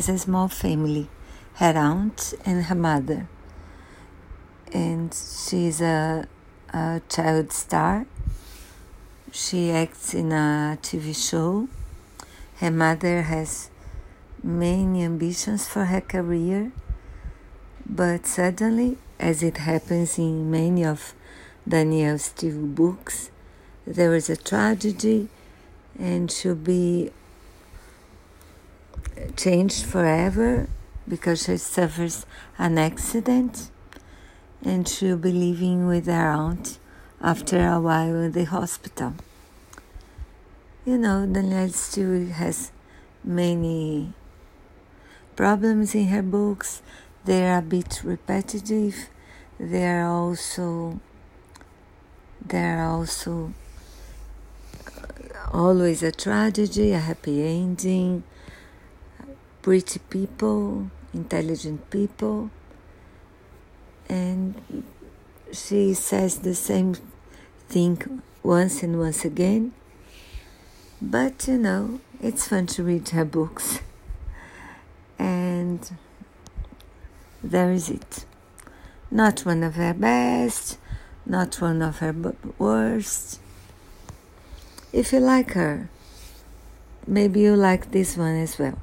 has a small family her aunt and her mother. And she's a, a child star. She acts in a TV show. Her mother has many ambitions for her career, but suddenly, as it happens in many of Danielle Steel books, there is a tragedy and she'll be changed forever because she suffers an accident and she'll be living with her aunt after a while in the hospital. You know, Danielle Steel has many problems in her books. They are a bit repetitive. They are also they are also always a tragedy, a happy ending, pretty people, intelligent people, and she says the same thing once and once again. But you know, it's fun to read her books, and there is it. Not one of her best, not one of her worst. If you like her, maybe you like this one as well.